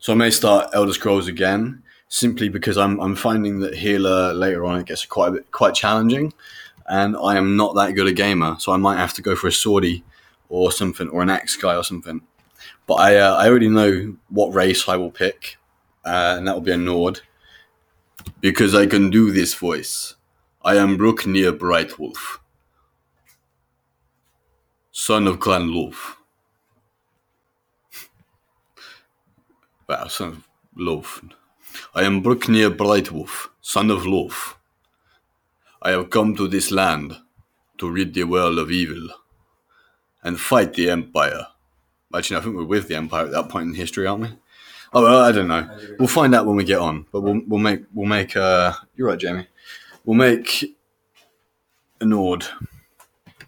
So I may start Elder Scrolls again, simply because I'm I'm finding that healer later on it gets quite bit, quite challenging, and I am not that good a gamer, so I might have to go for a swordy or something or an axe guy or something. But I uh, I already know what race I will pick, uh, and that will be a Nord, because I can do this voice. I am Brooknir Brightwolf, son of Clan. Well, son of Love. I am Brooknir Brightwolf, son of Love. I have come to this land to rid the world of evil and fight the Empire. Actually, I think we're with the Empire at that point in history, aren't we? Oh, well, I don't know. We'll find out when we get on. But we'll we'll make we'll make. Uh, you're right, Jamie. We'll make a Nord